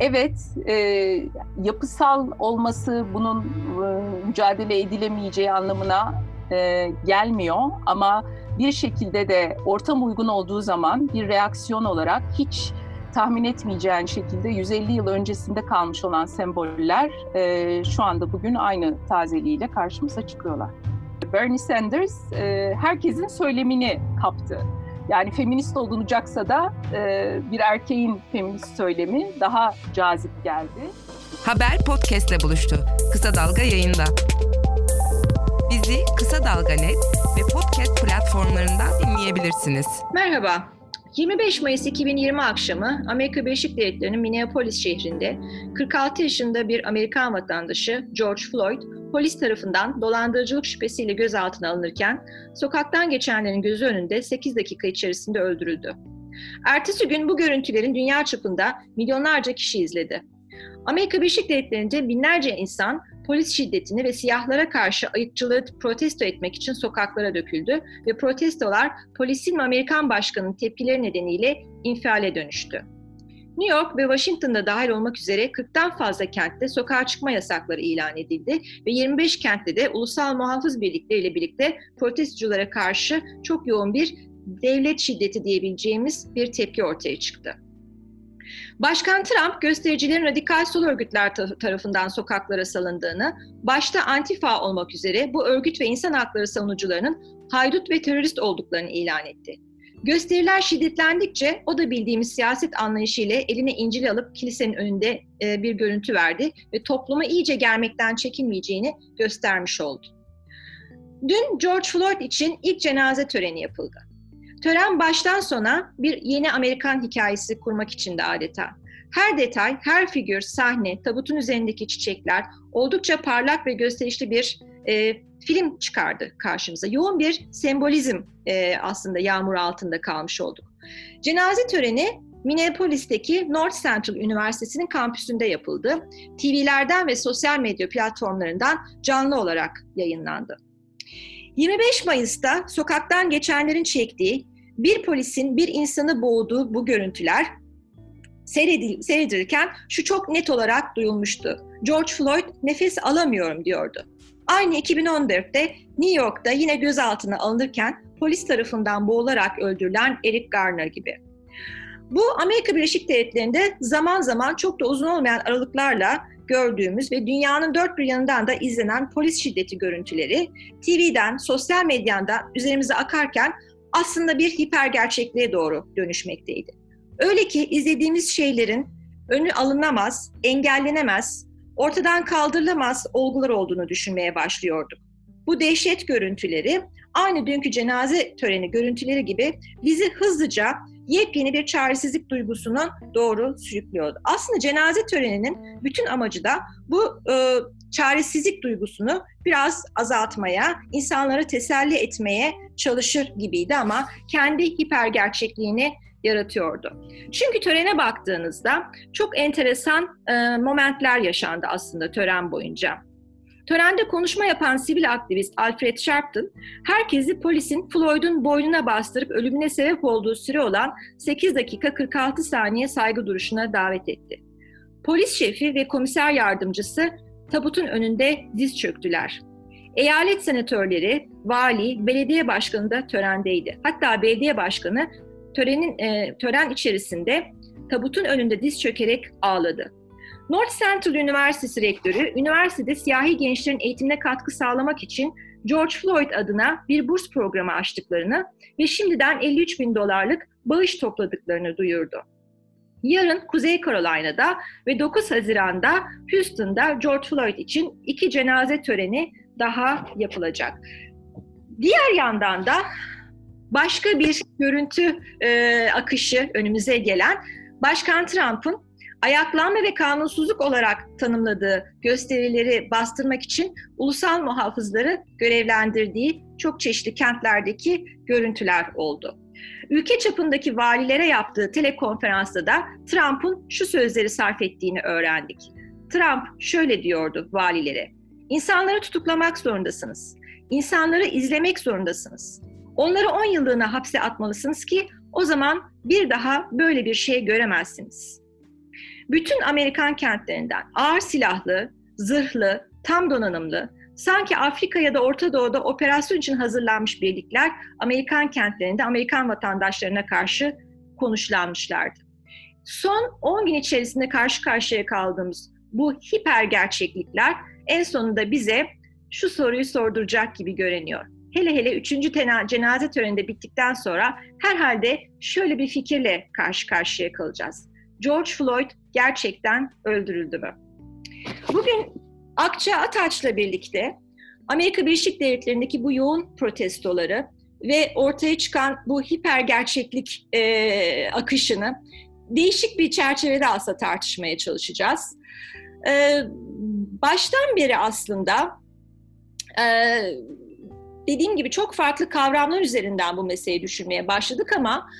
evet e, yapısal olması bunun e, mücadele edilemeyeceği anlamına e, gelmiyor ama bir şekilde de ortam uygun olduğu zaman bir reaksiyon olarak hiç tahmin etmeyeceğin şekilde 150 yıl öncesinde kalmış olan semboller e, şu anda bugün aynı tazeliğiyle karşımıza çıkıyorlar. Bernie Sanders e, herkesin söylemini kaptı. Yani feminist olunacaksa da e, bir erkeğin feminist söylemi daha cazip geldi. Haber podcastle buluştu. Kısa Dalga yayında. Bizi Kısa Dalga Net ve podcast platformlarından dinleyebilirsiniz. Merhaba. 25 Mayıs 2020 akşamı Amerika Birleşik Devletleri'nin Minneapolis şehrinde 46 yaşında bir Amerikan vatandaşı George Floyd polis tarafından dolandırıcılık şüphesiyle gözaltına alınırken sokaktan geçenlerin gözü önünde 8 dakika içerisinde öldürüldü. Ertesi gün bu görüntülerin dünya çapında milyonlarca kişi izledi. Amerika Birleşik Devletleri'nde binlerce insan polis şiddetini ve siyahlara karşı ayıkçılığı protesto etmek için sokaklara döküldü ve protestolar polisin ve Amerikan başkanının tepkileri nedeniyle infiale dönüştü. New York ve Washington'da dahil olmak üzere 40'tan fazla kentte sokağa çıkma yasakları ilan edildi ve 25 kentte de ulusal muhafız birlikleriyle birlikte protestoculara karşı çok yoğun bir devlet şiddeti diyebileceğimiz bir tepki ortaya çıktı. Başkan Trump göstericilerin radikal sol örgütler tarafından sokaklara salındığını, başta Antifa olmak üzere bu örgüt ve insan hakları savunucularının haydut ve terörist olduklarını ilan etti. Gösteriler şiddetlendikçe o da bildiğimiz siyaset anlayışıyla eline İncil alıp kilisenin önünde e, bir görüntü verdi ve toplumu iyice germekten çekinmeyeceğini göstermiş oldu. Dün George Floyd için ilk cenaze töreni yapıldı. Tören baştan sona bir yeni Amerikan hikayesi kurmak için de adeta. Her detay, her figür, sahne, tabutun üzerindeki çiçekler oldukça parlak ve gösterişli bir e, film çıkardı karşımıza. Yoğun bir sembolizm e, aslında yağmur altında kalmış olduk. Cenaze töreni Minneapolis'teki North Central Üniversitesi'nin kampüsünde yapıldı. TV'lerden ve sosyal medya platformlarından canlı olarak yayınlandı. 25 Mayıs'ta sokaktan geçenlerin çektiği bir polisin bir insanı boğduğu bu görüntüler seyredilirken şu çok net olarak duyulmuştu. George Floyd nefes alamıyorum diyordu. Aynı 2014'te New York'ta yine gözaltına alınırken polis tarafından boğularak öldürülen Eric Garner gibi. Bu Amerika Birleşik Devletleri'nde zaman zaman çok da uzun olmayan aralıklarla gördüğümüz ve dünyanın dört bir yanından da izlenen polis şiddeti görüntüleri TV'den, sosyal medyadan üzerimize akarken aslında bir hiper gerçekliğe doğru dönüşmekteydi. Öyle ki izlediğimiz şeylerin önü alınamaz, engellenemez, ortadan kaldırılamaz olgular olduğunu düşünmeye başlıyorduk. Bu dehşet görüntüleri aynı dünkü cenaze töreni görüntüleri gibi bizi hızlıca yepyeni bir çaresizlik duygusunun doğru sürüklüyordu. Aslında cenaze töreninin bütün amacı da bu e, çaresizlik duygusunu biraz azaltmaya, insanları teselli etmeye çalışır gibiydi ama kendi hiper gerçekliğini yaratıyordu. Çünkü törene baktığınızda çok enteresan e, momentler yaşandı aslında tören boyunca. Törende konuşma yapan sivil aktivist Alfred Sharpton, herkesi polisin Floyd'un boynuna bastırıp ölümüne sebep olduğu süre olan 8 dakika 46 saniye saygı duruşuna davet etti. Polis şefi ve komiser yardımcısı tabutun önünde diz çöktüler. Eyalet senatörleri, vali, belediye başkanı da törendeydi. Hatta belediye başkanı törenin e, tören içerisinde tabutun önünde diz çökerek ağladı. North Central Üniversitesi rektörü, üniversitede siyahi gençlerin eğitimine katkı sağlamak için George Floyd adına bir burs programı açtıklarını ve şimdiden 53 bin dolarlık bağış topladıklarını duyurdu. Yarın Kuzey Carolina'da ve 9 Haziran'da Houston'da George Floyd için iki cenaze töreni daha yapılacak. Diğer yandan da başka bir görüntü e, akışı önümüze gelen Başkan Trump'ın ayaklanma ve kanunsuzluk olarak tanımladığı gösterileri bastırmak için ulusal muhafızları görevlendirdiği çok çeşitli kentlerdeki görüntüler oldu. Ülke çapındaki valilere yaptığı telekonferansta da Trump'ın şu sözleri sarf ettiğini öğrendik. Trump şöyle diyordu valilere. İnsanları tutuklamak zorundasınız. İnsanları izlemek zorundasınız. Onları 10 yıllığına hapse atmalısınız ki o zaman bir daha böyle bir şey göremezsiniz. bütün Amerikan kentlerinden ağır silahlı, zırhlı, tam donanımlı, sanki Afrika ya da Orta Doğu'da operasyon için hazırlanmış birlikler Amerikan kentlerinde Amerikan vatandaşlarına karşı konuşlanmışlardı. Son 10 gün içerisinde karşı karşıya kaldığımız bu hiper gerçeklikler en sonunda bize şu soruyu sorduracak gibi görünüyor. Hele hele üçüncü tena, cenaze töreninde bittikten sonra herhalde şöyle bir fikirle karşı karşıya kalacağız. George Floyd gerçekten öldürüldü mü? Bugün Akça Ataç'la birlikte Amerika Birleşik Devletleri'ndeki bu yoğun protestoları ve ortaya çıkan bu hiper gerçeklik e, akışını değişik bir çerçevede aslında tartışmaya çalışacağız. E, baştan beri aslında e, dediğim gibi çok farklı kavramlar üzerinden bu meseleyi düşünmeye başladık ama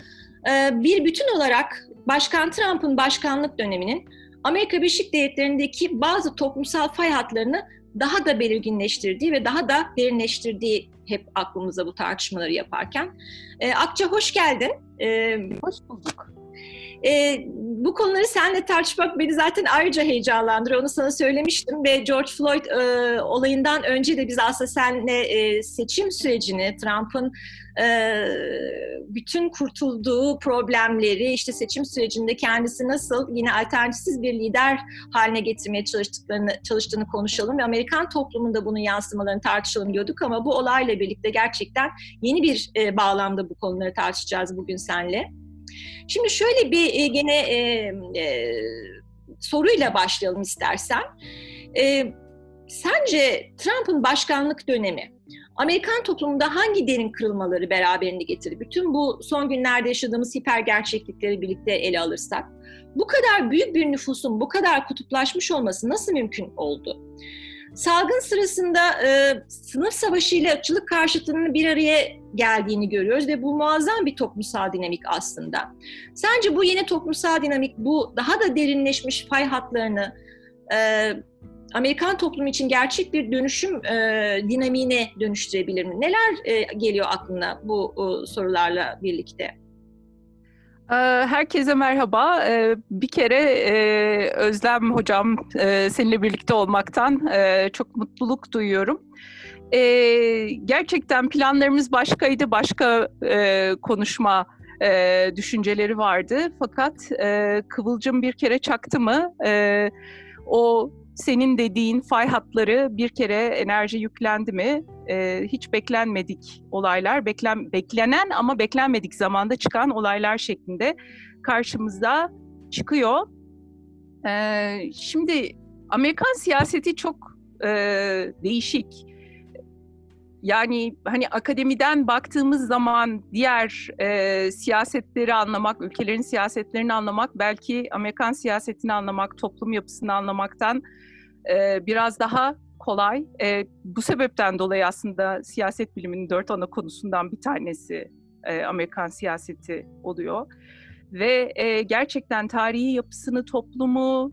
e, bir bütün olarak Başkan Trump'ın başkanlık döneminin Amerika Birleşik Devletleri'ndeki bazı toplumsal fay hatlarını daha da belirginleştirdiği ve daha da derinleştirdiği hep aklımıza bu tartışmaları yaparken. E, Akça hoş geldin. E, hoş bulduk. E, bu konuları seninle tartışmak beni zaten ayrıca heyecanlandırıyor. Onu sana söylemiştim ve George Floyd e, olayından önce de biz aslında seninle e, seçim sürecini, Trump'ın e, bütün kurtulduğu problemleri, işte seçim sürecinde kendisi nasıl yine alternatifsiz bir lider haline getirmeye çalıştıklarını çalıştığını konuşalım ve Amerikan toplumunda bunun yansımalarını tartışalım diyorduk ama bu olayla birlikte gerçekten yeni bir e, bağlamda bu konuları tartışacağız bugün seninle. Şimdi şöyle bir e, gene e, e, soruyla başlayalım istersen. E, sence Trump'ın başkanlık dönemi Amerikan toplumunda hangi derin kırılmaları beraberinde getirdi? Bütün bu son günlerde yaşadığımız hiper gerçeklikleri birlikte ele alırsak, bu kadar büyük bir nüfusun bu kadar kutuplaşmış olması nasıl mümkün oldu? Salgın sırasında e, sınıf savaşı ile ırkçılık karşıtının bir araya geldiğini görüyoruz ve bu muazzam bir toplumsal dinamik aslında. Sence bu yeni toplumsal dinamik bu daha da derinleşmiş fay hatlarını e, Amerikan toplumu için gerçek bir dönüşüm e, dinamiğine dönüştürebilir mi? Neler e, geliyor aklına bu e, sorularla birlikte? Ee, herkese merhaba. Ee, bir kere e, Özlem Hocam e, seninle birlikte olmaktan e, çok mutluluk duyuyorum. Gerçekten planlarımız başkaydı, başka konuşma düşünceleri vardı. Fakat Kıvılcım bir kere çaktı mı o senin dediğin fay hatları bir kere enerji yüklendi mi e, hiç beklenmedik olaylar, beklen, beklenen ama beklenmedik zamanda çıkan olaylar şeklinde karşımızda çıkıyor. E, şimdi Amerikan siyaseti çok e, değişik. Yani hani akademiden baktığımız zaman diğer e, siyasetleri anlamak, ülkelerin siyasetlerini anlamak, belki Amerikan siyasetini anlamak, toplum yapısını anlamaktan e, biraz daha kolay. E, bu sebepten dolayı aslında siyaset biliminin dört ana konusundan bir tanesi e, Amerikan siyaseti oluyor. Ve e, gerçekten tarihi yapısını, toplumu,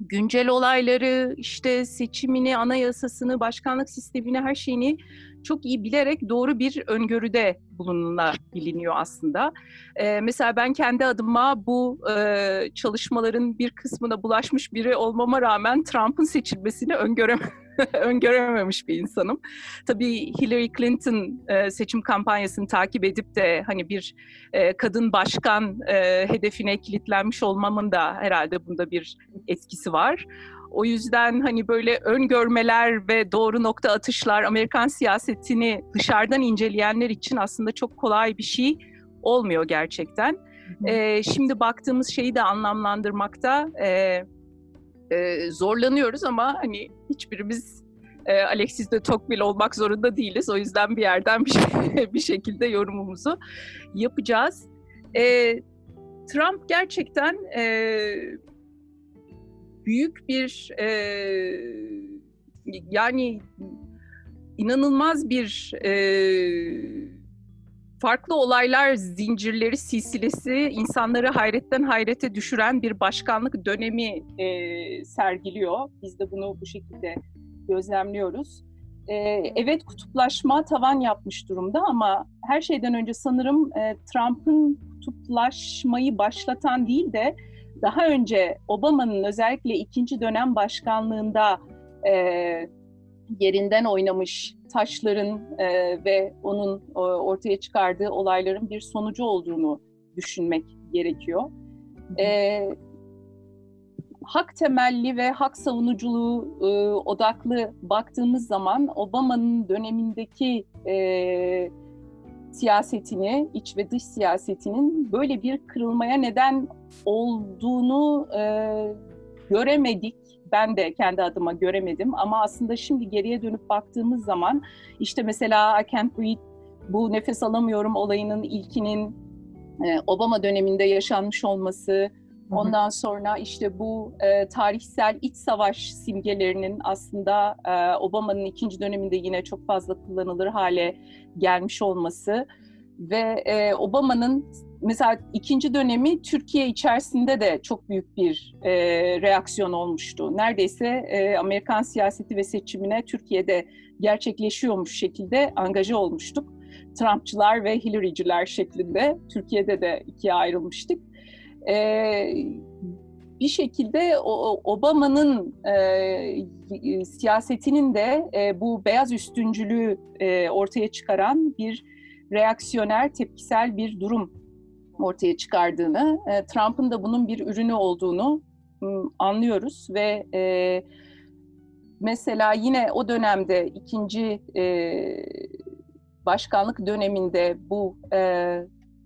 güncel olayları, işte seçimini, anayasasını, başkanlık sistemini, her şeyini çok iyi bilerek doğru bir öngörüde bulunulabiliyor aslında. Ee, mesela ben kendi adıma bu e, çalışmaların bir kısmına bulaşmış biri olmama rağmen Trump'ın seçilmesini öngörem öngörememiş bir insanım. Tabii Hillary Clinton e, seçim kampanyasını takip edip de hani bir e, kadın başkan e, hedefine kilitlenmiş olmamın da herhalde bunda bir etkisi var. O yüzden hani böyle öngörmeler ve doğru nokta atışlar Amerikan siyasetini dışarıdan inceleyenler için aslında çok kolay bir şey olmuyor gerçekten. Ee, şimdi baktığımız şeyi de anlamlandırmakta e, e, zorlanıyoruz ama hani hiçbirimiz e, Alexis de Tocqueville olmak zorunda değiliz. O yüzden bir yerden bir, şey, bir şekilde yorumumuzu yapacağız. E, Trump gerçekten e, büyük bir e, yani inanılmaz bir e, farklı olaylar zincirleri silsilesi insanları hayretten hayrete düşüren bir başkanlık dönemi e, sergiliyor. Biz de bunu bu şekilde gözlemliyoruz. E, evet kutuplaşma tavan yapmış durumda ama her şeyden önce sanırım e, Trump'ın kutuplaşmayı başlatan değil de daha önce Obama'nın özellikle ikinci dönem başkanlığında e, yerinden oynamış taşların e, ve onun e, ortaya çıkardığı olayların bir sonucu olduğunu düşünmek gerekiyor. E, hak temelli ve hak savunuculuğu e, odaklı baktığımız zaman Obama'nın dönemindeki e, siyasetini, iç ve dış siyasetinin böyle bir kırılmaya neden olduğunu e, göremedik. Ben de kendi adıma göremedim ama aslında şimdi geriye dönüp baktığımız zaman işte mesela I can't breathe, bu nefes alamıyorum olayının ilkinin e, Obama döneminde yaşanmış olması, Ondan sonra işte bu e, tarihsel iç savaş simgelerinin aslında e, Obama'nın ikinci döneminde yine çok fazla kullanılır hale gelmiş olması ve e, Obama'nın mesela ikinci dönemi Türkiye içerisinde de çok büyük bir e, reaksiyon olmuştu. Neredeyse e, Amerikan siyaseti ve seçimine Türkiye'de gerçekleşiyormuş şekilde angaja olmuştuk. Trumpçılar ve Hillary'ciler şeklinde Türkiye'de de ikiye ayrılmıştık e, bir şekilde Obama'nın e, siyasetinin de e, bu beyaz üstüncülüğü e, ortaya çıkaran bir reaksiyoner, tepkisel bir durum ortaya çıkardığını, e, Trump'ın da bunun bir ürünü olduğunu anlıyoruz ve e, mesela yine o dönemde ikinci e, başkanlık döneminde bu e,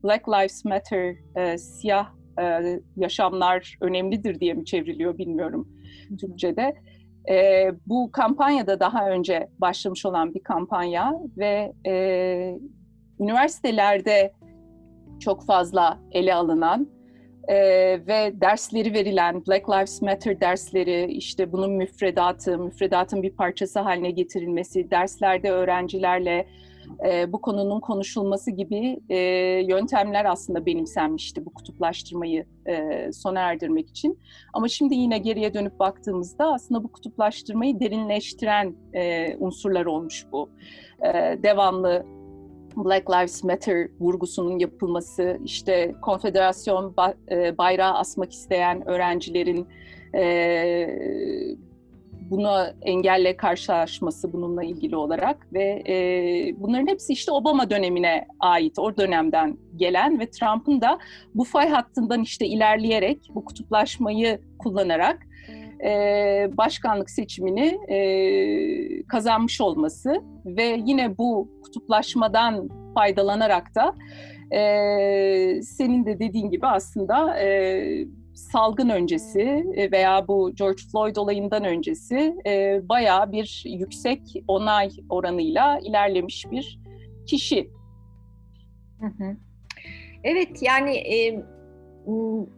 Black Lives Matter e, siyah e, yaşamlar önemlidir diye mi çevriliyor bilmiyorum Türkçe'de. E, bu kampanyada daha önce başlamış olan bir kampanya ve e, üniversitelerde çok fazla ele alınan e, ve dersleri verilen Black Lives Matter dersleri, işte bunun müfredatı, müfredatın bir parçası haline getirilmesi, derslerde öğrencilerle e, bu konunun konuşulması gibi e, yöntemler aslında benimsenmişti bu kutuplaştırmayı e, sona erdirmek için. Ama şimdi yine geriye dönüp baktığımızda aslında bu kutuplaştırmayı derinleştiren e, unsurlar olmuş bu. E, devamlı Black Lives Matter vurgusunun yapılması, işte konfederasyon bayrağı asmak isteyen öğrencilerin buna engelle karşılaşması bununla ilgili olarak ve e, bunların hepsi işte Obama dönemine ait, o dönemden gelen ve Trump'ın da bu fay hattından işte ilerleyerek bu kutuplaşmayı kullanarak e, başkanlık seçimini e, kazanmış olması ve yine bu kutuplaşmadan faydalanarak da e, senin de dediğin gibi aslında e, salgın öncesi e, veya bu George Floyd olayından öncesi e, bayağı bir yüksek onay oranıyla ilerlemiş bir kişi. Evet yani e,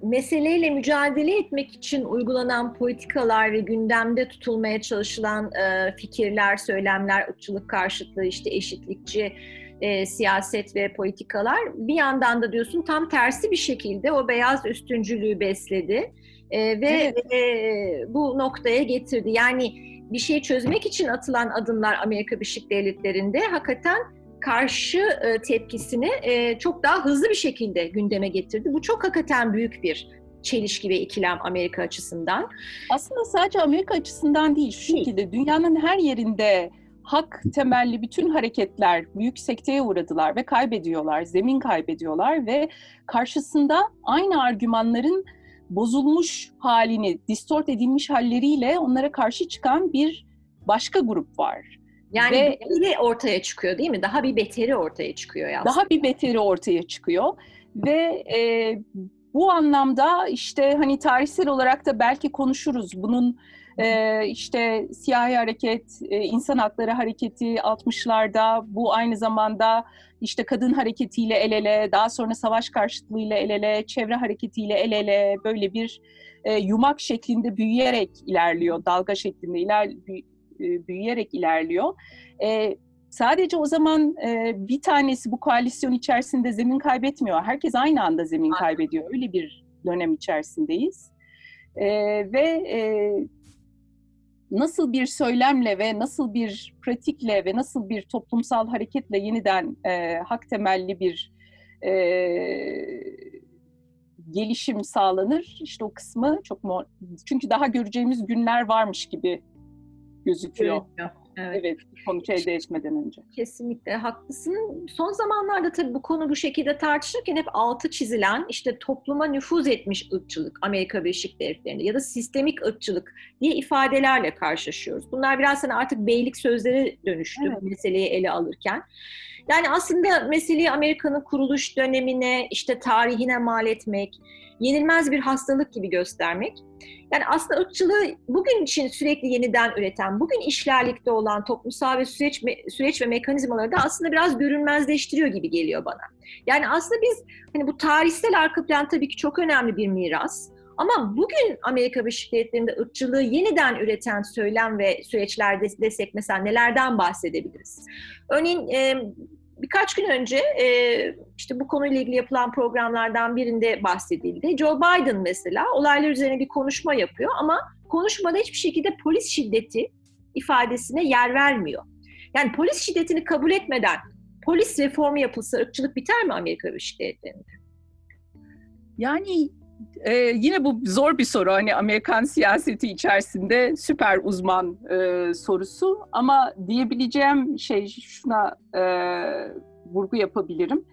meseleyle mücadele etmek için uygulanan politikalar ve gündemde tutulmaya çalışılan e, fikirler, söylemler, ırkçılık karşıtlığı, işte eşitlikçi e, siyaset ve politikalar bir yandan da diyorsun tam tersi bir şekilde o beyaz üstüncülüğü besledi e, ve evet. e, bu noktaya getirdi. Yani bir şey çözmek için atılan adımlar Amerika Birleşik Devletleri'nde hakikaten karşı e, tepkisini e, çok daha hızlı bir şekilde gündeme getirdi. Bu çok hakikaten büyük bir çelişki ve ikilem Amerika açısından. Aslında sadece Amerika açısından değil, şu şekilde dünyanın her yerinde hak temelli bütün hareketler büyük sekteye uğradılar ve kaybediyorlar, zemin kaybediyorlar ve karşısında aynı argümanların bozulmuş halini, distort edilmiş halleriyle onlara karşı çıkan bir başka grup var. Yani ve, beteri ortaya çıkıyor değil mi? Daha bir beteri ortaya çıkıyor ya. Daha bir beteri ortaya çıkıyor ve e, bu anlamda işte hani tarihsel olarak da belki konuşuruz bunun ee, işte siyahi hareket, e, insan hakları hareketi 60'larda bu aynı zamanda işte kadın hareketiyle el ele, daha sonra savaş karşıtlığıyla el ele, çevre hareketiyle el ele böyle bir e, yumak şeklinde büyüyerek ilerliyor, dalga şeklinde iler, e, büyüyerek ilerliyor. E, sadece o zaman e, bir tanesi bu koalisyon içerisinde zemin kaybetmiyor. Herkes aynı anda zemin kaybediyor. Öyle bir dönem içerisindeyiz. E, ve e, nasıl bir söylemle ve nasıl bir pratikle ve nasıl bir toplumsal hareketle yeniden e, hak temelli bir e, gelişim sağlanır. İşte o kısmı çok mu çünkü daha göreceğimiz günler varmış gibi gözüküyor. Görünüyor. Evet. evet, sonuç elde etmeden önce. Kesinlikle haklısın. Son zamanlarda tabii bu konu bu şekilde tartışılırken hep altı çizilen işte topluma nüfuz etmiş ırkçılık Amerika Birleşik Devletleri'nde ya da sistemik ırkçılık diye ifadelerle karşılaşıyoruz. Bunlar biraz hani artık beylik sözleri dönüştü evet. bu meseleyi ele alırken. Yani aslında meseleyi Amerika'nın kuruluş dönemine, işte tarihine mal etmek, yenilmez bir hastalık gibi göstermek. Yani aslında ırkçılığı bugün için sürekli yeniden üreten, bugün işlerlikte olan toplumsal ve süreç, süreç ve mekanizmaları da aslında biraz görünmezleştiriyor gibi geliyor bana. Yani aslında biz hani bu tarihsel arka plan tabii ki çok önemli bir miras. Ama bugün Amerika Birleşik Devletleri'nde ırkçılığı yeniden üreten söylem ve süreçlerde desek mesela nelerden bahsedebiliriz? Örneğin birkaç gün önce e, işte bu konuyla ilgili yapılan programlardan birinde bahsedildi. Joe Biden mesela olaylar üzerine bir konuşma yapıyor ama konuşmada hiçbir şekilde polis şiddeti ifadesine yer vermiyor. Yani polis şiddetini kabul etmeden polis reformu yapılsa ırkçılık biter mi Amerika Birleşik Devletleri'nde? Yani ee, yine bu zor bir soru hani Amerikan siyaseti içerisinde süper uzman e, sorusu ama diyebileceğim şey şuna e, vurgu yapabilirim.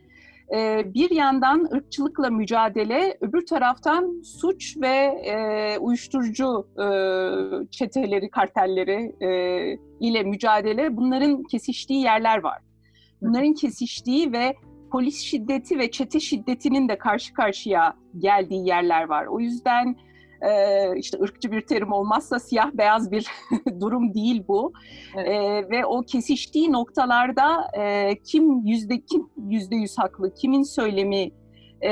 E, bir yandan ırkçılıkla mücadele, öbür taraftan suç ve e, uyuşturucu e, çeteleri, kartelleri e, ile mücadele bunların kesiştiği yerler var. Bunların kesiştiği ve polis şiddeti ve çete şiddetinin de karşı karşıya geldiği yerler var. O yüzden e, işte ırkçı bir terim olmazsa siyah beyaz bir durum değil bu. Evet. E, ve o kesiştiği noktalarda e, kim yüzde kim yüzde yüz haklı, kimin söylemi e,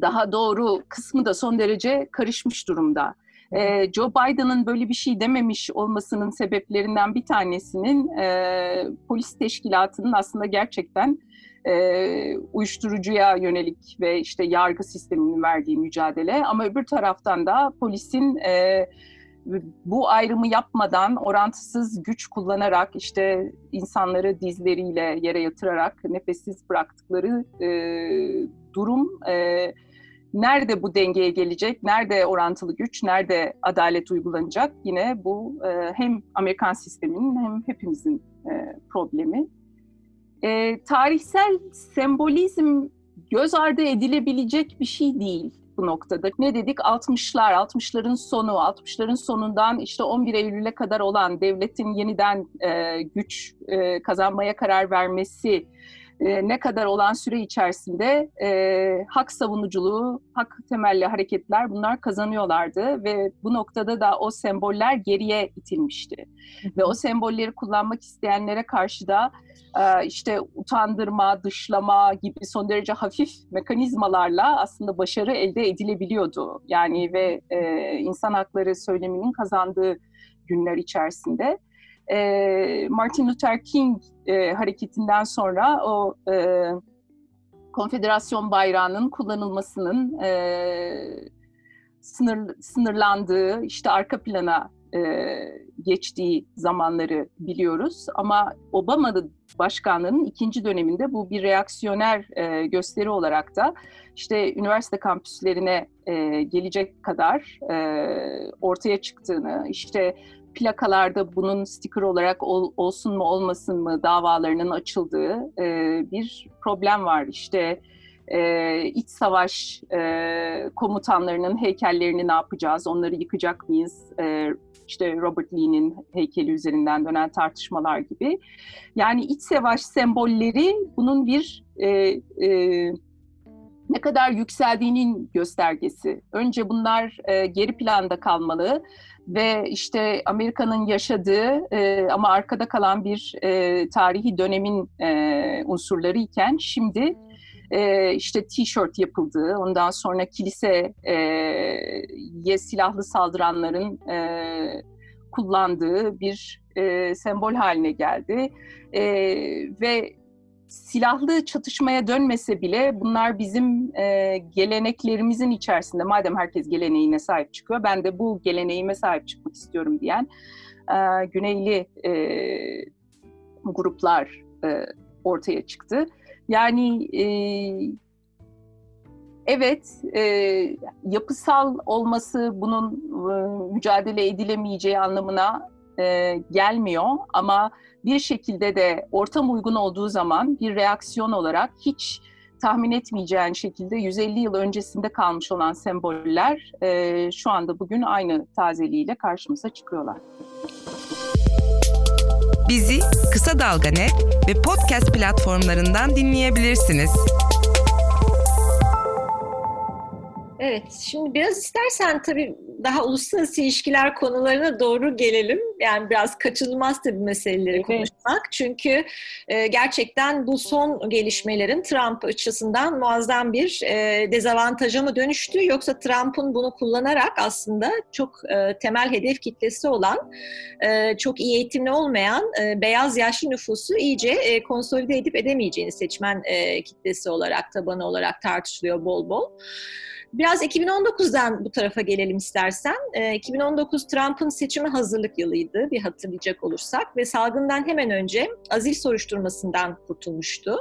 daha doğru kısmı da son derece karışmış durumda. E, Joe Biden'ın böyle bir şey dememiş olmasının sebeplerinden bir tanesinin e, polis teşkilatının aslında gerçekten e, uyuşturucuya yönelik ve işte yargı sisteminin verdiği mücadele. Ama öbür taraftan da polisin e, bu ayrımı yapmadan orantısız güç kullanarak işte insanları dizleriyle yere yatırarak nefessiz bıraktıkları e, durum nerede bu dengeye gelecek, nerede orantılı güç, nerede adalet uygulanacak yine bu e, hem Amerikan sisteminin hem hepimizin e, problemi. E, tarihsel sembolizm göz ardı edilebilecek bir şey değil bu noktada. Ne dedik? 60'lar, 60'ların sonu, 60'ların sonundan işte 11 Eylül'e kadar olan devletin yeniden e, güç e, kazanmaya karar vermesi e, ne kadar olan süre içerisinde e, hak savunuculuğu, hak temelli hareketler bunlar kazanıyorlardı ve bu noktada da o semboller geriye itilmişti. Ve o sembolleri kullanmak isteyenlere karşı da e, işte utandırma, dışlama gibi son derece hafif mekanizmalarla aslında başarı elde edilebiliyordu. Yani ve e, insan hakları söyleminin kazandığı günler içerisinde e, Martin Luther King e, hareketinden sonra o e, konfederasyon bayrağının kullanılmasının e, sınır, sınırlandığı, işte arka plana e, geçtiği zamanları biliyoruz. Ama Obama'nın başkanlığının ikinci döneminde bu bir reaksiyoner e, gösteri olarak da işte üniversite kampüslerine e, gelecek kadar e, ortaya çıktığını, işte plakalarda bunun sticker olarak ol, olsun mu olmasın mı davalarının açıldığı e, bir problem var. İşte e, iç savaş e, komutanlarının heykellerini ne yapacağız, onları yıkacak mıyız? E, işte Robert Lee'nin heykeli üzerinden dönen tartışmalar gibi. Yani iç savaş sembolleri bunun bir e, e, ne kadar yükseldiğinin göstergesi. Önce bunlar e, geri planda kalmalı ve işte Amerika'nın yaşadığı e, ama arkada kalan bir e, tarihi dönemin e, unsurları iken şimdi e, işte t-shirt yapıldığı, ondan sonra kiliseye e, silahlı saldıranların e, kullandığı bir e, sembol haline geldi. E, ve silahlı çatışmaya dönmese bile bunlar bizim e, geleneklerimizin içerisinde. Madem herkes geleneğine sahip çıkıyor, ben de bu geleneğime sahip çıkmak istiyorum diyen e, Güneyli e, gruplar e, ortaya çıktı. Yani e, evet e, yapısal olması bunun e, mücadele edilemeyeceği anlamına e, gelmiyor ama bir şekilde de ortam uygun olduğu zaman bir reaksiyon olarak hiç tahmin etmeyeceğin şekilde 150 yıl öncesinde kalmış olan semboller e, şu anda bugün aynı tazeliğiyle karşımıza çıkıyorlar. Bizi Kısa Dalga Net ve podcast platformlarından dinleyebilirsiniz. Evet, şimdi biraz istersen tabii daha uluslararası ilişkiler konularına doğru gelelim. Yani biraz kaçınılmaz tabii meseleleri evet. konuşmak. Çünkü e, gerçekten bu son gelişmelerin Trump açısından muazzam bir e, dezavantaja mı dönüştü? Yoksa Trump'ın bunu kullanarak aslında çok e, temel hedef kitlesi olan, e, çok iyi eğitimli olmayan e, beyaz yaşlı nüfusu iyice e, konsolide edip edemeyeceğini seçmen e, kitlesi olarak, tabanı olarak tartışılıyor bol bol. Biraz 2019'dan bu tarafa gelelim istersen. E, ee, 2019 Trump'ın seçimi hazırlık yılıydı bir hatırlayacak olursak ve salgından hemen önce azil soruşturmasından kurtulmuştu.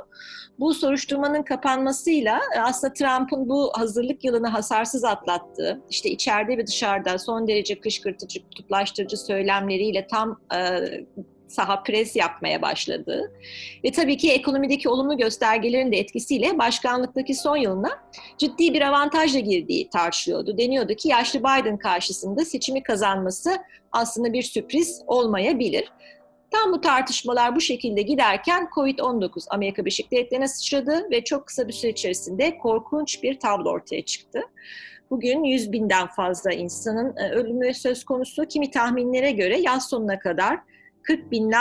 Bu soruşturmanın kapanmasıyla e, aslında Trump'ın bu hazırlık yılını hasarsız atlattığı, işte içeride ve dışarıda son derece kışkırtıcı, kutuplaştırıcı söylemleriyle tam e, saha pres yapmaya başladı. Ve tabii ki ekonomideki olumlu göstergelerin de etkisiyle başkanlıktaki son yılına ciddi bir avantajla girdiği tartışılıyordu. Deniyordu ki yaşlı Biden karşısında seçimi kazanması aslında bir sürpriz olmayabilir. Tam bu tartışmalar bu şekilde giderken COVID-19 Amerika Birleşik Devletleri'ne sıçradı ve çok kısa bir süre içerisinde korkunç bir tablo ortaya çıktı. Bugün 100 binden fazla insanın e, ölümü söz konusu. Kimi tahminlere göre yaz sonuna kadar 40 binle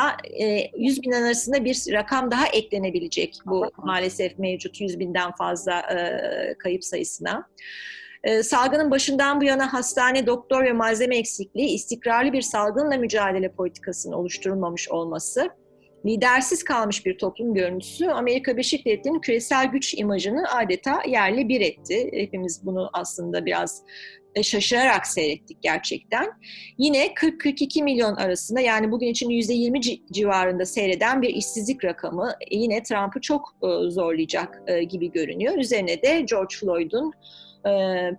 100 bin arasında bir rakam daha eklenebilecek bu maalesef mevcut 100 binden fazla e, kayıp sayısına. E, salgının başından bu yana hastane, doktor ve malzeme eksikliği, istikrarlı bir salgınla mücadele politikasının oluşturulmamış olması, lidersiz kalmış bir toplum görüntüsü Amerika Birleşik Devletleri'nin küresel güç imajını adeta yerle bir etti. Hepimiz bunu aslında biraz e, şaşırarak seyrettik gerçekten. Yine 40-42 milyon arasında yani bugün için %20 civarında seyreden bir işsizlik rakamı yine Trump'ı çok e, zorlayacak e, gibi görünüyor. Üzerine de George Floyd'un e,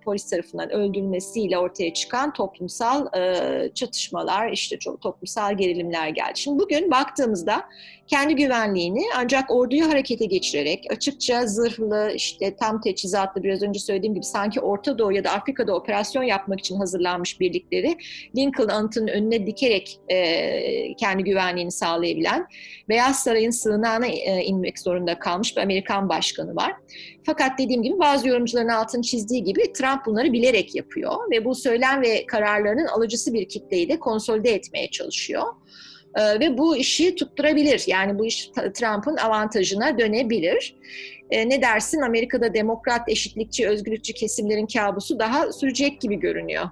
polis tarafından öldürülmesiyle ortaya çıkan toplumsal e, çatışmalar, işte çok toplumsal gerilimler geldi. Şimdi bugün baktığımızda kendi güvenliğini ancak orduyu harekete geçirerek açıkça zırhlı, işte tam teçhizatlı biraz önce söylediğim gibi sanki Orta Doğu ya da Afrika'da operasyon yapmak için hazırlanmış birlikleri Lincoln anıtının önüne dikerek e, kendi güvenliğini sağlayabilen Beyaz Saray'ın sığınağına e, inmek zorunda kalmış bir Amerikan başkanı var. Fakat dediğim gibi bazı yorumcuların altını çizdiği gibi Trump bunları bilerek yapıyor ve bu söylem ve kararlarının alıcısı bir kitleyi de konsolide etmeye çalışıyor. Ee, ve bu işi tutturabilir. Yani bu iş Trump'ın avantajına dönebilir. Ee, ne dersin Amerika'da demokrat, eşitlikçi, özgürlükçü kesimlerin kabusu daha sürecek gibi görünüyor.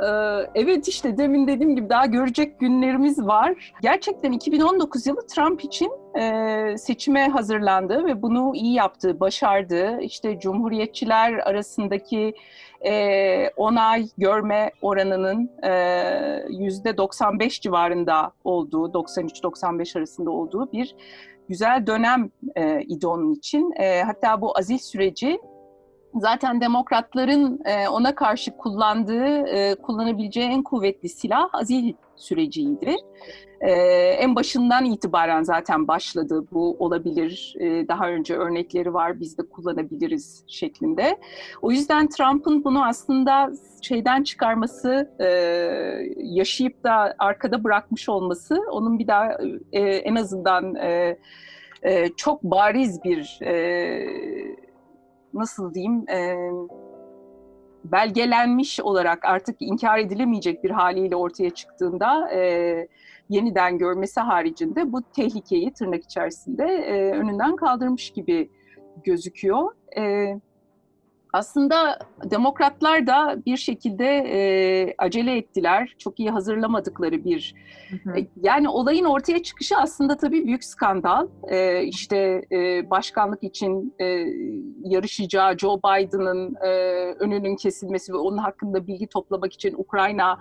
Ee, evet işte demin dediğim gibi daha görecek günlerimiz var. Gerçekten 2019 yılı Trump için e, seçime hazırlandı ve bunu iyi yaptı, başardı. İşte Cumhuriyetçiler arasındaki e, onay görme oranının yüzde 95 civarında olduğu, 93-95 arasında olduğu bir güzel dönem e, idi onun için. E, hatta bu azil süreci zaten demokratların e, ona karşı kullandığı, e, kullanabileceği en kuvvetli silah azil süreciydi. E, en başından itibaren zaten başladı. Bu olabilir, daha önce örnekleri var, biz de kullanabiliriz şeklinde. O yüzden Trump'ın bunu aslında şeyden çıkarması, yaşayıp da arkada bırakmış olması, onun bir daha en azından çok bariz bir... nasıl diyeyim e, belgelenmiş olarak artık inkar edilemeyecek bir haliyle ortaya çıktığında e, yeniden görmesi haricinde bu tehlikeyi tırnak içerisinde e, önünden kaldırmış gibi gözüküyor. E, aslında demokratlar da bir şekilde e, acele ettiler. Çok iyi hazırlamadıkları bir... Hı hı. E, yani olayın ortaya çıkışı aslında tabii büyük skandal. E, işte e, başkanlık için e, yarışacağı Joe Biden'ın e, önünün kesilmesi ve onun hakkında bilgi toplamak için Ukrayna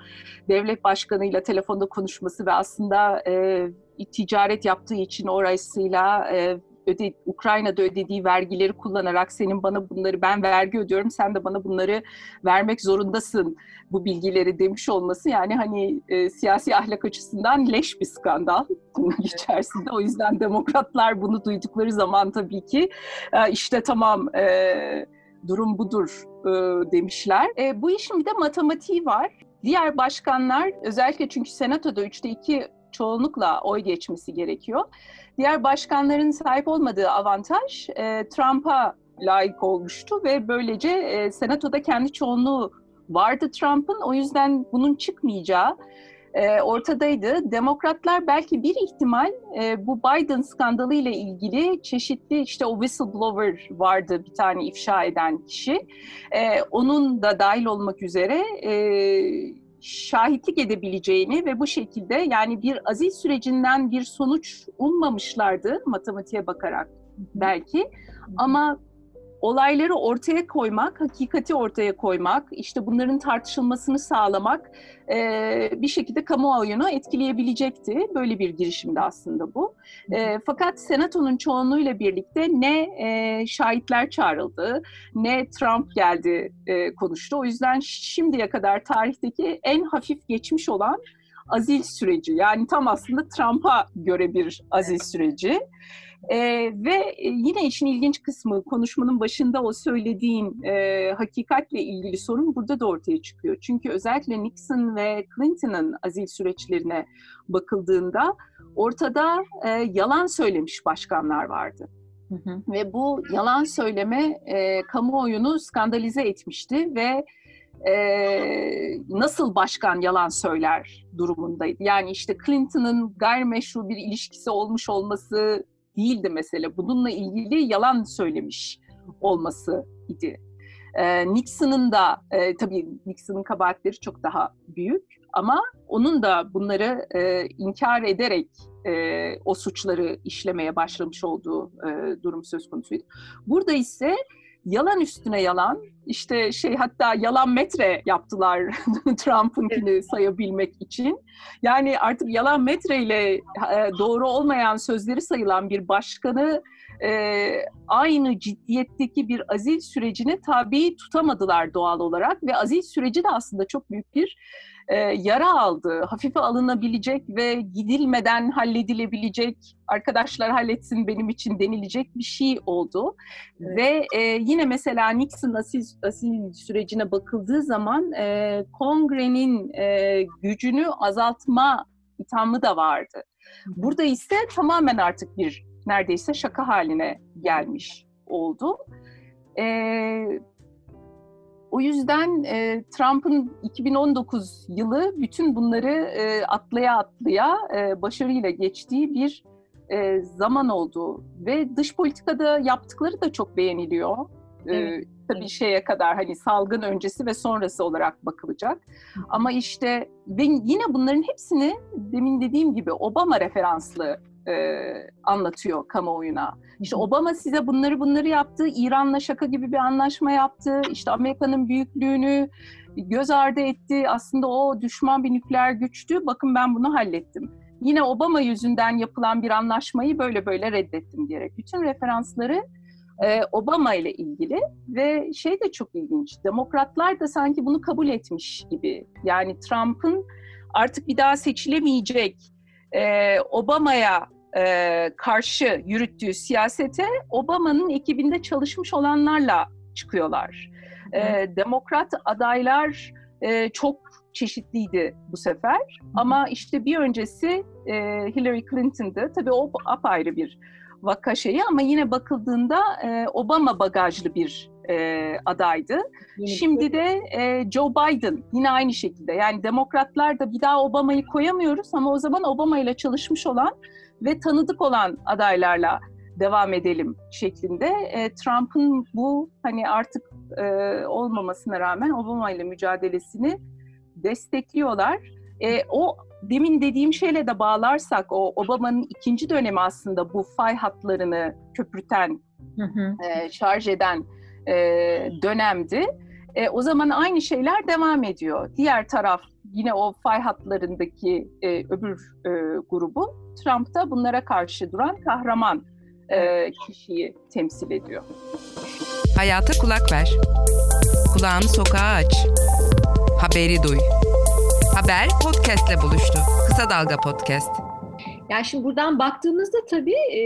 devlet başkanıyla telefonda konuşması ve aslında e, ticaret yaptığı için orasıyla... E, öde, Ukrayna'da ödediği vergileri kullanarak senin bana bunları ben vergi ödüyorum sen de bana bunları vermek zorundasın bu bilgileri demiş olması yani hani e, siyasi ahlak açısından leş bir skandal bunun içerisinde. O yüzden demokratlar bunu duydukları zaman tabii ki e, işte tamam e, durum budur e, demişler. E, bu işin bir de matematiği var. Diğer başkanlar özellikle çünkü senatoda üçte iki çoğunlukla oy geçmesi gerekiyor. Diğer başkanların sahip olmadığı avantaj e, Trump'a layık olmuştu ve böylece e, senatoda kendi çoğunluğu vardı Trump'ın. O yüzden bunun çıkmayacağı e, ortadaydı. Demokratlar belki bir ihtimal e, bu Biden skandalı ile ilgili çeşitli işte o whistleblower vardı bir tane ifşa eden kişi. E, onun da dahil olmak üzere e, şahitlik edebileceğini ve bu şekilde yani bir aziz sürecinden bir sonuç ummamışlardı matematiğe bakarak belki. Ama olayları ortaya koymak, hakikati ortaya koymak, işte bunların tartışılmasını sağlamak e, bir şekilde kamuoyunu etkileyebilecekti. Böyle bir girişimdi aslında bu. E, fakat Senato'nun çoğunluğuyla birlikte ne e, şahitler çağrıldı, ne Trump geldi e, konuştu. O yüzden şimdiye kadar tarihteki en hafif geçmiş olan azil süreci. Yani tam aslında Trump'a göre bir azil süreci. E, ve yine işin ilginç kısmı konuşmanın başında o söylediğin e, hakikatle ilgili sorun burada da ortaya çıkıyor. Çünkü özellikle Nixon ve Clinton'ın azil süreçlerine bakıldığında ortada e, yalan söylemiş başkanlar vardı. Hı hı. Ve bu yalan söyleme e, kamuoyunu skandalize etmişti ve e, nasıl başkan yalan söyler durumundaydı. Yani işte Clinton'ın gayrimeşru bir ilişkisi olmuş olması değildi mesele. Bununla ilgili yalan söylemiş olması idi. Ee, Nixon'ın da e, tabii Nixon'ın kabahatleri çok daha büyük ama onun da bunları e, inkar ederek e, o suçları işlemeye başlamış olduğu e, durum söz konusuydu. Burada ise yalan üstüne yalan işte şey hatta yalan metre yaptılar Trump'ınkini sayabilmek için. Yani artık yalan metreyle e, doğru olmayan sözleri sayılan bir başkanı e, aynı ciddiyetteki bir azil sürecine tabi tutamadılar doğal olarak ve azil süreci de aslında çok büyük bir e, yara aldı. Hafife alınabilecek ve gidilmeden halledilebilecek, arkadaşlar halletsin benim için denilecek bir şey oldu. Evet. Ve e, yine mesela Nixon asil, asil sürecine bakıldığı zaman e, kongrenin e, gücünü azaltma ithamı da vardı. Burada ise tamamen artık bir neredeyse şaka haline gelmiş oldu. E, o yüzden e, Trump'ın 2019 yılı bütün bunları e, atlaya atlaya e, başarıyla geçtiği bir e, zaman oldu ve dış politikada yaptıkları da çok beğeniliyor. E, evet. tabii şeye kadar hani salgın öncesi ve sonrası olarak bakılacak. Ama işte ve yine bunların hepsini demin dediğim gibi Obama referanslı e, anlatıyor kamuoyuna. İşte Obama size bunları bunları yaptı, İran'la şaka gibi bir anlaşma yaptı, işte Amerika'nın büyüklüğünü göz ardı etti. Aslında o düşman bir nükleer güçtü, bakın ben bunu hallettim. Yine Obama yüzünden yapılan bir anlaşmayı böyle böyle reddettim diyerek. Bütün referansları e, Obama ile ilgili ve şey de çok ilginç, demokratlar da sanki bunu kabul etmiş gibi. Yani Trump'ın artık bir daha seçilemeyecek, e, Obama'ya e, karşı yürüttüğü siyasete Obama'nın ekibinde çalışmış olanlarla çıkıyorlar. E, demokrat adaylar e, çok çeşitliydi bu sefer. Hı. Ama işte bir öncesi e, Hillary Clinton'dı. Tabii o apayrı bir vaka şeyi ama yine bakıldığında e, Obama bagajlı bir e, adaydı. Yeni Şimdi de e, Joe Biden yine aynı şekilde. Yani demokratlar da bir daha Obama'yı koyamıyoruz ama o zaman Obama ile çalışmış olan ve tanıdık olan adaylarla devam edelim şeklinde. E, Trump'ın bu hani artık e, olmamasına rağmen Obama ile mücadelesini destekliyorlar. E, o demin dediğim şeyle de bağlarsak o Obama'nın ikinci dönemi aslında bu fay hatlarını köpürten, hı hı. E, şarj eden e, dönemdi. E, o zaman aynı şeyler devam ediyor. Diğer taraf yine o fay hatlarındaki e, öbür e, grubu Trump da bunlara karşı duran kahraman e, kişiyi temsil ediyor. Hayata kulak ver. Kulağını sokağa aç. Haberi duy. Haber podcastle buluştu. Kısa Dalga Podcast. Yani şimdi buradan baktığımızda tabii e,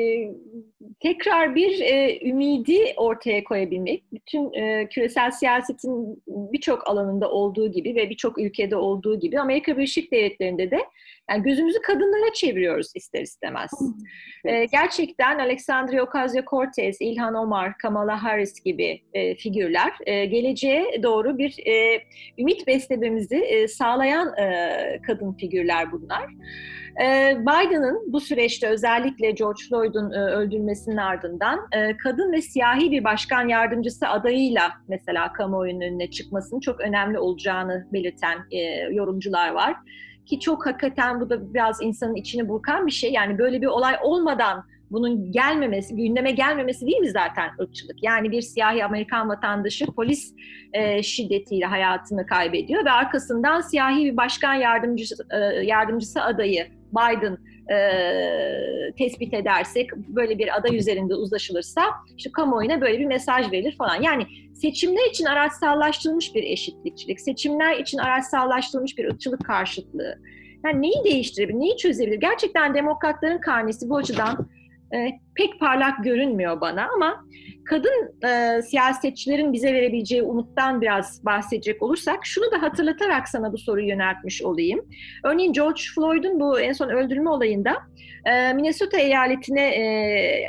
tekrar bir e, ümidi ortaya koyabilmek, bütün e, küresel siyasetin birçok alanında olduğu gibi ve birçok ülkede olduğu gibi Amerika Birleşik Devletleri'nde de yani gözümüzü kadınlara çeviriyoruz ister istemez. E, gerçekten Alexandria Ocasio-Cortez, İlhan Omar, Kamala Harris gibi e, figürler e, geleceğe doğru bir e, ümit beslememizi e, sağlayan e, kadın figürler bunlar. Ee, Biden'ın bu süreçte özellikle George Floyd'un e, öldürülmesinin ardından e, kadın ve siyahi bir başkan yardımcısı adayıyla mesela kamuoyunun önüne çıkmasının çok önemli olacağını belirten e, yorumcular var. Ki çok hakikaten bu da biraz insanın içini burkan bir şey. Yani böyle bir olay olmadan bunun gelmemesi, gündeme gelmemesi değil mi zaten ırkçılık? Yani bir siyahi Amerikan vatandaşı polis e, şiddetiyle hayatını kaybediyor ve arkasından siyahi bir başkan yardımcısı, e, yardımcısı adayı Biden e, tespit edersek, böyle bir aday üzerinde uzlaşılırsa işte kamuoyuna böyle bir mesaj verilir falan. Yani seçimler için araçsallaştırılmış bir eşitlikçilik, seçimler için araçsallaştırılmış bir ırkçılık karşıtlığı. Yani neyi değiştirebilir, neyi çözebilir? Gerçekten demokratların karnesi bu açıdan e, pek parlak görünmüyor bana ama kadın e, siyasetçilerin bize verebileceği umuttan biraz bahsedecek olursak şunu da hatırlatarak sana bu soruyu yöneltmiş olayım. Örneğin George Floyd'un bu en son öldürme olayında e, Minnesota eyaletine e,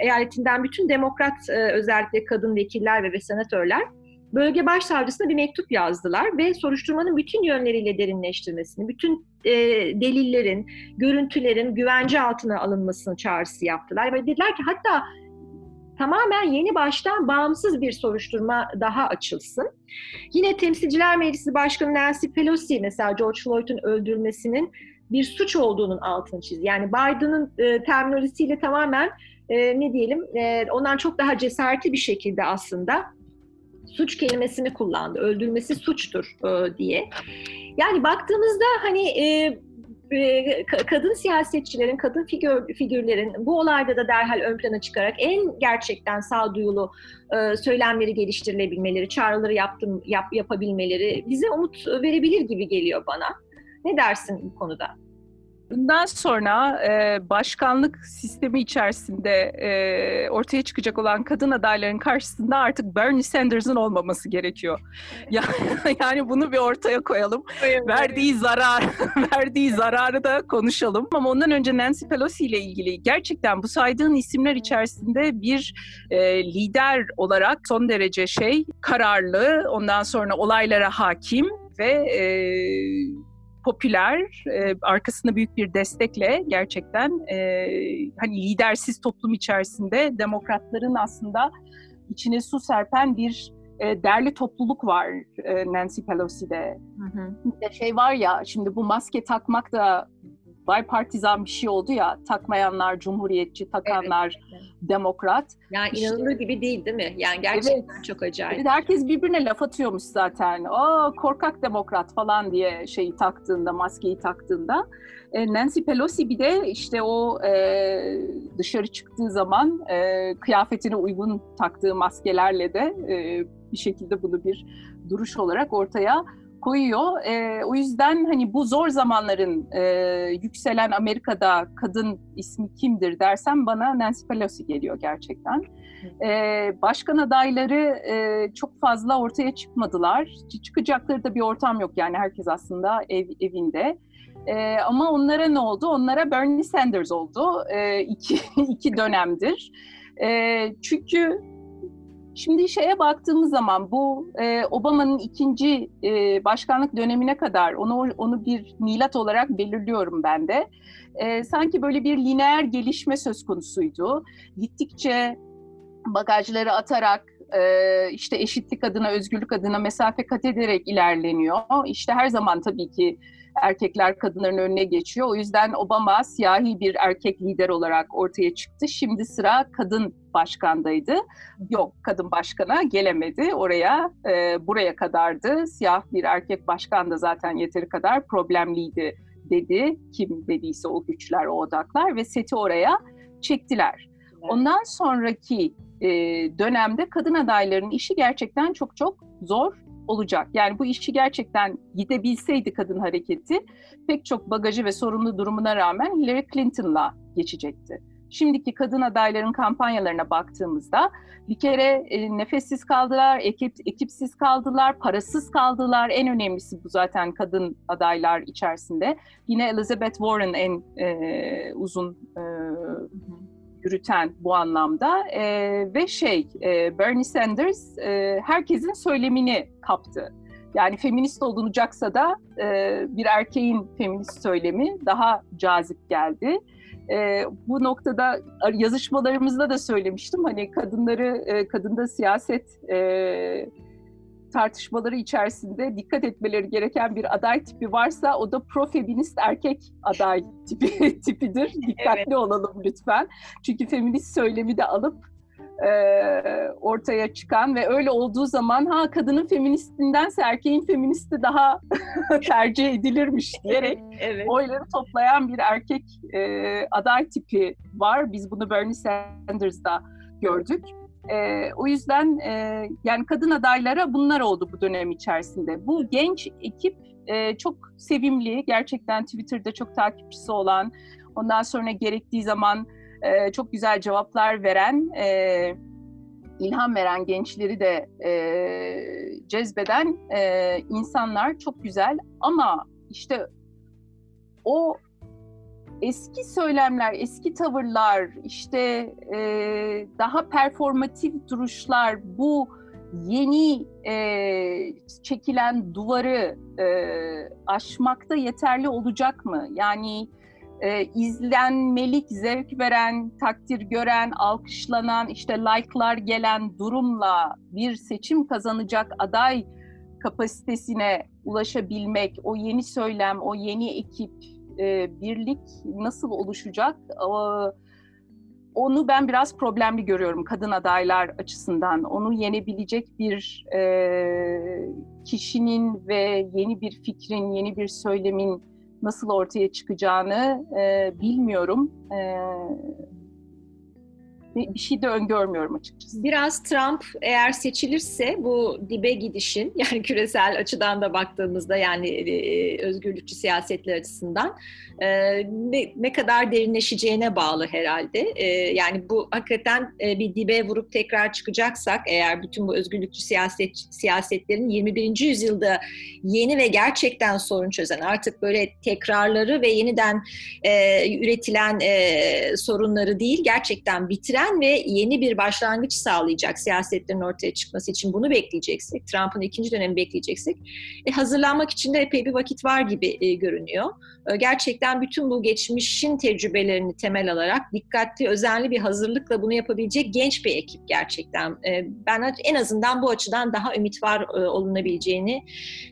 eyaletinden bütün demokrat e, özellikle kadın vekiller ve, ve senatörler bölge başsavcısına bir mektup yazdılar ve soruşturmanın bütün yönleriyle derinleştirmesini, bütün e, delillerin, görüntülerin güvence altına alınmasını çağrısı yaptılar ve dediler ki hatta tamamen yeni baştan bağımsız bir soruşturma daha açılsın. Yine Temsilciler Meclisi Başkanı Nancy Pelosi mesela George Floyd'un öldürülmesinin bir suç olduğunun altını çizdi. Yani Biden'ın e, terminolojisiyle tamamen e, ne diyelim e, ondan çok daha cesaretli bir şekilde aslında suç kelimesini kullandı. Öldürmesi suçtur e, diye. Yani baktığımızda hani e, e, kadın siyasetçilerin, kadın figür, figürlerin bu olayda da derhal ön plana çıkarak en gerçekten sağduyulu e, söylemleri geliştirilebilmeleri, çağrıları yaptım, yap, yapabilmeleri bize umut verebilir gibi geliyor bana. Ne dersin bu konuda? Bundan sonra e, başkanlık sistemi içerisinde e, ortaya çıkacak olan kadın adayların karşısında artık Bernie Sanders'ın olmaması gerekiyor. Yani, yani bunu bir ortaya koyalım. verdiği zarar, verdiği zararı da konuşalım. Ama ondan önce Nancy Pelosi ile ilgili gerçekten bu saydığın isimler içerisinde bir e, lider olarak son derece şey kararlı, ondan sonra olaylara hakim ve e, popüler, e, arkasında büyük bir destekle gerçekten e, hani lidersiz toplum içerisinde demokratların aslında içine su serpen bir e, derli topluluk var e, Nancy Pelosi'de. Hı hı. Bir de şey var ya şimdi bu maske takmak da bipartizan bir şey oldu ya takmayanlar cumhuriyetçi, takanlar evet, evet. demokrat. Yani işte, inanılır gibi değil değil mi? Yani gerçekten evet. çok acayip. Evet, herkes birbirine laf atıyormuş zaten. O korkak demokrat falan diye şeyi taktığında, maskeyi taktığında. E, Nancy Pelosi bir de işte o e, dışarı çıktığı zaman e, kıyafetine uygun taktığı maskelerle de e, bir şekilde bunu bir duruş olarak ortaya koyuyor. E, o yüzden hani bu zor zamanların e, yükselen Amerika'da kadın ismi kimdir dersem bana Nancy Pelosi geliyor gerçekten. E, başkan adayları e, çok fazla ortaya çıkmadılar. Çıkacakları da bir ortam yok yani herkes aslında ev, evinde. E, ama onlara ne oldu? Onlara Bernie Sanders oldu. E, iki, iki dönemdir. E, çünkü Şimdi şeye baktığımız zaman bu e, Obama'nın ikinci e, başkanlık dönemine kadar onu onu bir milat olarak belirliyorum ben de. E, sanki böyle bir lineer gelişme söz konusuydu. Gittikçe bagajları atarak e, işte eşitlik adına, özgürlük adına mesafe kat ederek ilerleniyor. İşte her zaman tabii ki erkekler kadınların önüne geçiyor. O yüzden Obama siyahi bir erkek lider olarak ortaya çıktı. Şimdi sıra kadın başkandaydı. Yok kadın başkana gelemedi oraya. E, buraya kadardı. Siyah bir erkek başkan da zaten yeteri kadar problemliydi dedi. Kim dediyse o güçler, o odaklar ve seti oraya çektiler. Ondan sonraki e, dönemde kadın adayların işi gerçekten çok çok zor olacak. Yani bu işi gerçekten gidebilseydi kadın hareketi pek çok bagajı ve sorunlu durumuna rağmen Hillary Clinton'la geçecekti. Şimdiki kadın adayların kampanyalarına baktığımızda bir kere e, nefessiz kaldılar, ekip, ekipsiz kaldılar, parasız kaldılar. En önemlisi bu zaten kadın adaylar içerisinde. Yine Elizabeth Warren en e, uzun e, yürüten bu anlamda e, ve şey e, Bernie Sanders e, herkesin söylemini kaptı. Yani feminist olunacaksa da e, bir erkeğin feminist söylemi daha cazip geldi. E, bu noktada yazışmalarımızda da söylemiştim hani kadınları e, kadında siyaset e, tartışmaları içerisinde dikkat etmeleri gereken bir aday tipi varsa o da profeminist erkek aday tipi tipidir. Dikkatli evet. olalım lütfen. Çünkü feminist söylemi de alıp e, ortaya çıkan ve öyle olduğu zaman ha kadının feministindense erkeğin feministi daha tercih edilirmiş diyerek evet. oyları toplayan bir erkek e, aday tipi var. Biz bunu Bernie Sanders'da gördük. E, o yüzden e, yani kadın adaylara bunlar oldu bu dönem içerisinde. Bu genç ekip e, çok sevimli, gerçekten Twitter'da çok takipçisi olan, ondan sonra gerektiği zaman e, çok güzel cevaplar veren, e, ilham veren gençleri de e, cezbeden e, insanlar çok güzel. Ama işte o eski söylemler, eski tavırlar, işte e, daha performatif duruşlar, bu yeni e, çekilen duvarı e, aşmakta yeterli olacak mı? Yani e, izlenmelik, zevk veren, takdir gören, alkışlanan, işte like'lar gelen durumla bir seçim kazanacak aday kapasitesine ulaşabilmek, o yeni söylem, o yeni ekip, e, birlik nasıl oluşacak? E, onu ben biraz problemli görüyorum kadın adaylar açısından. Onu yenebilecek bir e, kişinin ve yeni bir fikrin, yeni bir söylemin nasıl ortaya çıkacağını e, bilmiyorum. E, bir şey de öngörmüyorum açıkçası. Biraz Trump eğer seçilirse bu dibe gidişin yani küresel açıdan da baktığımızda yani e, özgürlükçü siyasetler açısından e, ne, ne kadar derinleşeceğine bağlı herhalde. E, yani bu hakikaten e, bir dibe vurup tekrar çıkacaksak eğer bütün bu özgürlükçü siyaset siyasetlerin 21. yüzyılda yeni ve gerçekten sorun çözen artık böyle tekrarları ve yeniden e, üretilen e, sorunları değil gerçekten bitiren modern ve yeni bir başlangıç sağlayacak siyasetlerin ortaya çıkması için bunu bekleyeceksek, Trump'ın ikinci dönemi bekleyeceksek, e, hazırlanmak için de epey bir vakit var gibi e, görünüyor. E, gerçekten bütün bu geçmişin tecrübelerini temel alarak dikkatli, özenli bir hazırlıkla bunu yapabilecek genç bir ekip gerçekten. E, ben en azından bu açıdan daha ümit var e, olunabileceğini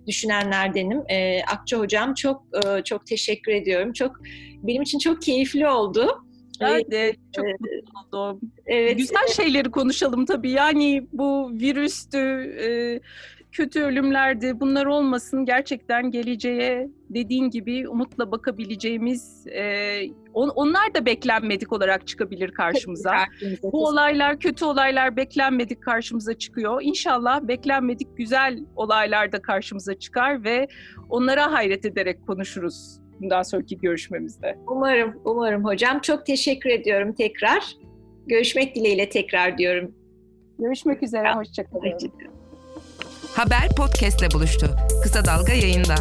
düşünenlerdenim. E, Akça Hocam çok e, çok teşekkür ediyorum. Çok benim için çok keyifli oldu. Ben de çok mutlu oldum. Evet. Güzel şeyleri konuşalım tabii. Yani bu virüstü, kötü ölümlerdi. Bunlar olmasın. Gerçekten geleceğe dediğin gibi umutla bakabileceğimiz e, onlar da beklenmedik olarak çıkabilir karşımıza. Bu olaylar, kötü olaylar beklenmedik karşımıza çıkıyor. İnşallah beklenmedik güzel olaylar da karşımıza çıkar ve onlara hayret ederek konuşuruz bundan sonraki görüşmemizde. Umarım, umarım hocam. Çok teşekkür ediyorum tekrar. Görüşmek dileğiyle tekrar diyorum. Görüşmek üzere, hoşçakalın. Haber podcastle buluştu. Kısa Dalga yayında.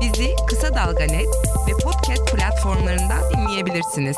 Bizi Kısa Dalga Net ve podcast platformlarından dinleyebilirsiniz.